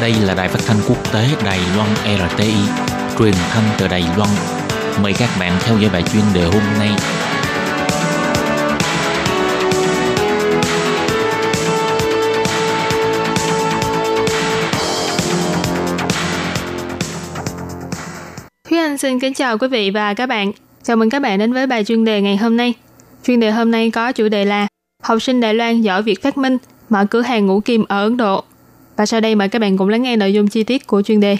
Đây là đài phát thanh quốc tế Đài Loan RTI, truyền thanh từ Đài Loan. Mời các bạn theo dõi bài chuyên đề hôm nay. Thúy Anh xin kính chào quý vị và các bạn. Chào mừng các bạn đến với bài chuyên đề ngày hôm nay. Chuyên đề hôm nay có chủ đề là Học sinh Đài Loan giỏi việc phát minh, mở cửa hàng ngũ kim ở Ấn Độ. Và sau đây mời các bạn cùng lắng nghe nội dung chi tiết của chuyên đề.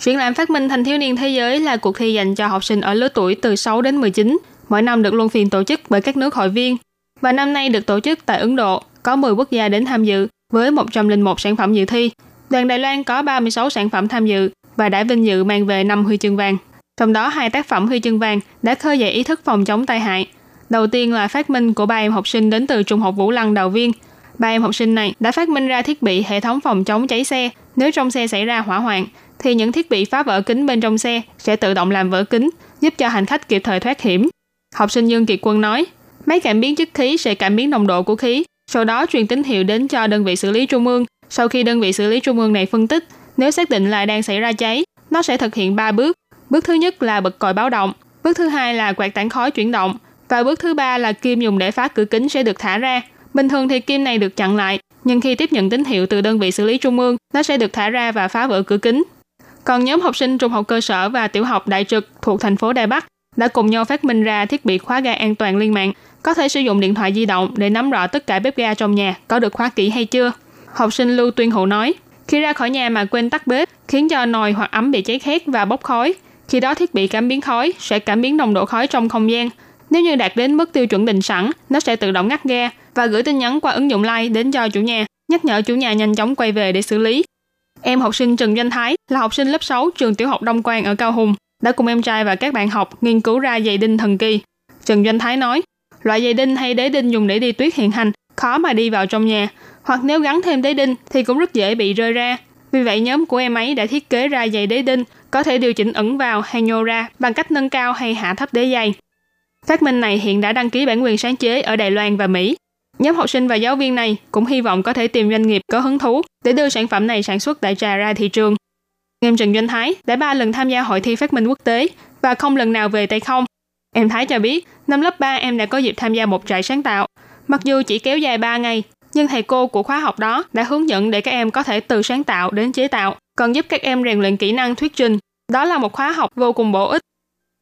Triển lãm phát minh thanh thiếu niên thế giới là cuộc thi dành cho học sinh ở lứa tuổi từ 6 đến 19. Mỗi năm được luân phiên tổ chức bởi các nước hội viên. Và năm nay được tổ chức tại Ấn Độ, có 10 quốc gia đến tham dự với 101 sản phẩm dự thi. Đoàn Đài Loan có 36 sản phẩm tham dự và đã vinh dự mang về 5 huy chương vàng. Trong đó hai tác phẩm huy chương vàng đã khơi dậy ý thức phòng chống tai hại. Đầu tiên là phát minh của ba em học sinh đến từ Trung học Vũ Lăng Đào Viên. Ba em học sinh này đã phát minh ra thiết bị hệ thống phòng chống cháy xe. Nếu trong xe xảy ra hỏa hoạn, thì những thiết bị phá vỡ kính bên trong xe sẽ tự động làm vỡ kính, giúp cho hành khách kịp thời thoát hiểm. Học sinh Dương Kiệt Quân nói, máy cảm biến chất khí sẽ cảm biến nồng độ của khí, sau đó truyền tín hiệu đến cho đơn vị xử lý trung ương. Sau khi đơn vị xử lý trung ương này phân tích, nếu xác định là đang xảy ra cháy, nó sẽ thực hiện 3 bước. Bước thứ nhất là bật còi báo động, bước thứ hai là quạt tản khói chuyển động và bước thứ ba là kim dùng để phá cửa kính sẽ được thả ra. Bình thường thì kim này được chặn lại, nhưng khi tiếp nhận tín hiệu từ đơn vị xử lý trung ương, nó sẽ được thả ra và phá vỡ cửa kính. Còn nhóm học sinh trung học cơ sở và tiểu học Đại Trực thuộc thành phố Đài Bắc đã cùng nhau phát minh ra thiết bị khóa ga an toàn liên mạng, có thể sử dụng điện thoại di động để nắm rõ tất cả bếp ga trong nhà có được khóa kỹ hay chưa. Học sinh Lưu Tuyên Hữu nói, khi ra khỏi nhà mà quên tắt bếp, khiến cho nồi hoặc ấm bị cháy khét và bốc khói. Khi đó thiết bị cảm biến khói sẽ cảm biến nồng độ khói trong không gian. Nếu như đạt đến mức tiêu chuẩn định sẵn, nó sẽ tự động ngắt ga và gửi tin nhắn qua ứng dụng Line đến cho chủ nhà, nhắc nhở chủ nhà nhanh chóng quay về để xử lý. Em học sinh Trần Doanh Thái là học sinh lớp 6 trường tiểu học Đông Quang ở Cao Hùng, đã cùng em trai và các bạn học nghiên cứu ra dây đinh thần kỳ. Trần Doanh Thái nói, loại dây đinh hay đế đinh dùng để đi tuyết hiện hành, khó mà đi vào trong nhà, hoặc nếu gắn thêm đế đinh thì cũng rất dễ bị rơi ra. Vì vậy nhóm của em ấy đã thiết kế ra giày đế đinh có thể điều chỉnh ẩn vào hay nhô ra bằng cách nâng cao hay hạ thấp đế giày. Phát minh này hiện đã đăng ký bản quyền sáng chế ở Đài Loan và Mỹ. Nhóm học sinh và giáo viên này cũng hy vọng có thể tìm doanh nghiệp có hứng thú để đưa sản phẩm này sản xuất đại trà ra thị trường. Em Trần Doanh Thái đã ba lần tham gia hội thi phát minh quốc tế và không lần nào về tay không. Em Thái cho biết, năm lớp 3 em đã có dịp tham gia một trại sáng tạo. Mặc dù chỉ kéo dài 3 ngày, nhưng thầy cô của khóa học đó đã hướng dẫn để các em có thể từ sáng tạo đến chế tạo, còn giúp các em rèn luyện kỹ năng thuyết trình. Đó là một khóa học vô cùng bổ ích.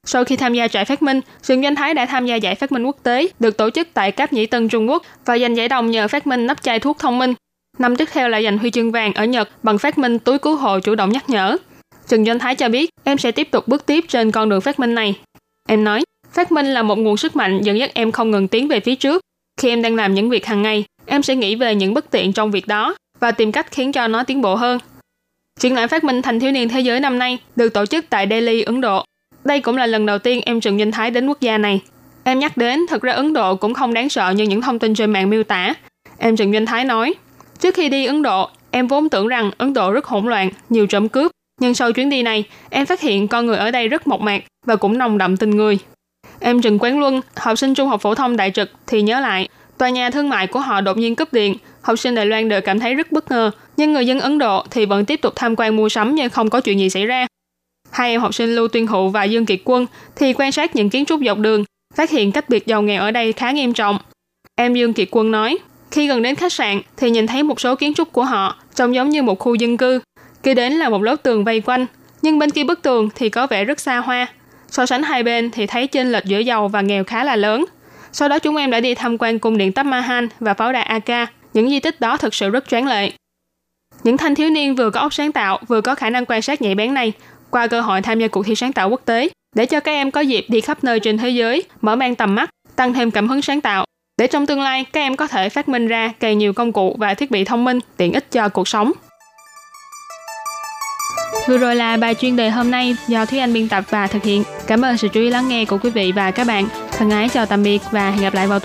Sau khi tham gia trại phát minh, Sườn Doanh Thái đã tham gia giải phát minh quốc tế được tổ chức tại Cáp Nhĩ Tân Trung Quốc và giành giải đồng nhờ phát minh nắp chai thuốc thông minh. Năm tiếp theo là giành huy chương vàng ở Nhật bằng phát minh túi cứu hộ chủ động nhắc nhở. Trần Doanh Thái cho biết em sẽ tiếp tục bước tiếp trên con đường phát minh này. Em nói, phát minh là một nguồn sức mạnh dẫn dắt em không ngừng tiến về phía trước. Khi em đang làm những việc hàng ngày, em sẽ nghĩ về những bất tiện trong việc đó và tìm cách khiến cho nó tiến bộ hơn. Triển lãm phát minh thành thiếu niên thế giới năm nay được tổ chức tại Delhi, Ấn Độ. Đây cũng là lần đầu tiên em Trần Danh Thái đến quốc gia này. Em nhắc đến, thật ra Ấn Độ cũng không đáng sợ như những thông tin trên mạng miêu tả. Em Trần Doanh Thái nói, trước khi đi Ấn Độ, em vốn tưởng rằng Ấn Độ rất hỗn loạn, nhiều trộm cướp. Nhưng sau chuyến đi này, em phát hiện con người ở đây rất mộc mạc và cũng nồng đậm tình người. Em Trần Quán Luân, học sinh trung học phổ thông đại trực thì nhớ lại, tòa nhà thương mại của họ đột nhiên cúp điện, học sinh Đài Loan đều cảm thấy rất bất ngờ, nhưng người dân Ấn Độ thì vẫn tiếp tục tham quan mua sắm như không có chuyện gì xảy ra. Hai em học sinh Lưu Tuyên Hữu và Dương Kiệt Quân thì quan sát những kiến trúc dọc đường, phát hiện cách biệt giàu nghèo ở đây khá nghiêm trọng. Em Dương Kiệt Quân nói, khi gần đến khách sạn thì nhìn thấy một số kiến trúc của họ trông giống như một khu dân cư. Khi đến là một lớp tường vây quanh, nhưng bên kia bức tường thì có vẻ rất xa hoa. So sánh hai bên thì thấy chênh lệch giữa giàu và nghèo khá là lớn. Sau đó chúng em đã đi tham quan cung điện Taj Mahal và pháo đài Aka. Những di tích đó thực sự rất choáng lệ. Những thanh thiếu niên vừa có óc sáng tạo, vừa có khả năng quan sát nhạy bén này, qua cơ hội tham gia cuộc thi sáng tạo quốc tế, để cho các em có dịp đi khắp nơi trên thế giới, mở mang tầm mắt, tăng thêm cảm hứng sáng tạo, để trong tương lai các em có thể phát minh ra càng nhiều công cụ và thiết bị thông minh tiện ích cho cuộc sống. Vừa rồi là bài chuyên đề hôm nay do Thúy Anh biên tập và thực hiện. Cảm ơn sự chú ý lắng nghe của quý vị và các bạn. Thân ái chào tạm biệt và hẹn gặp lại vào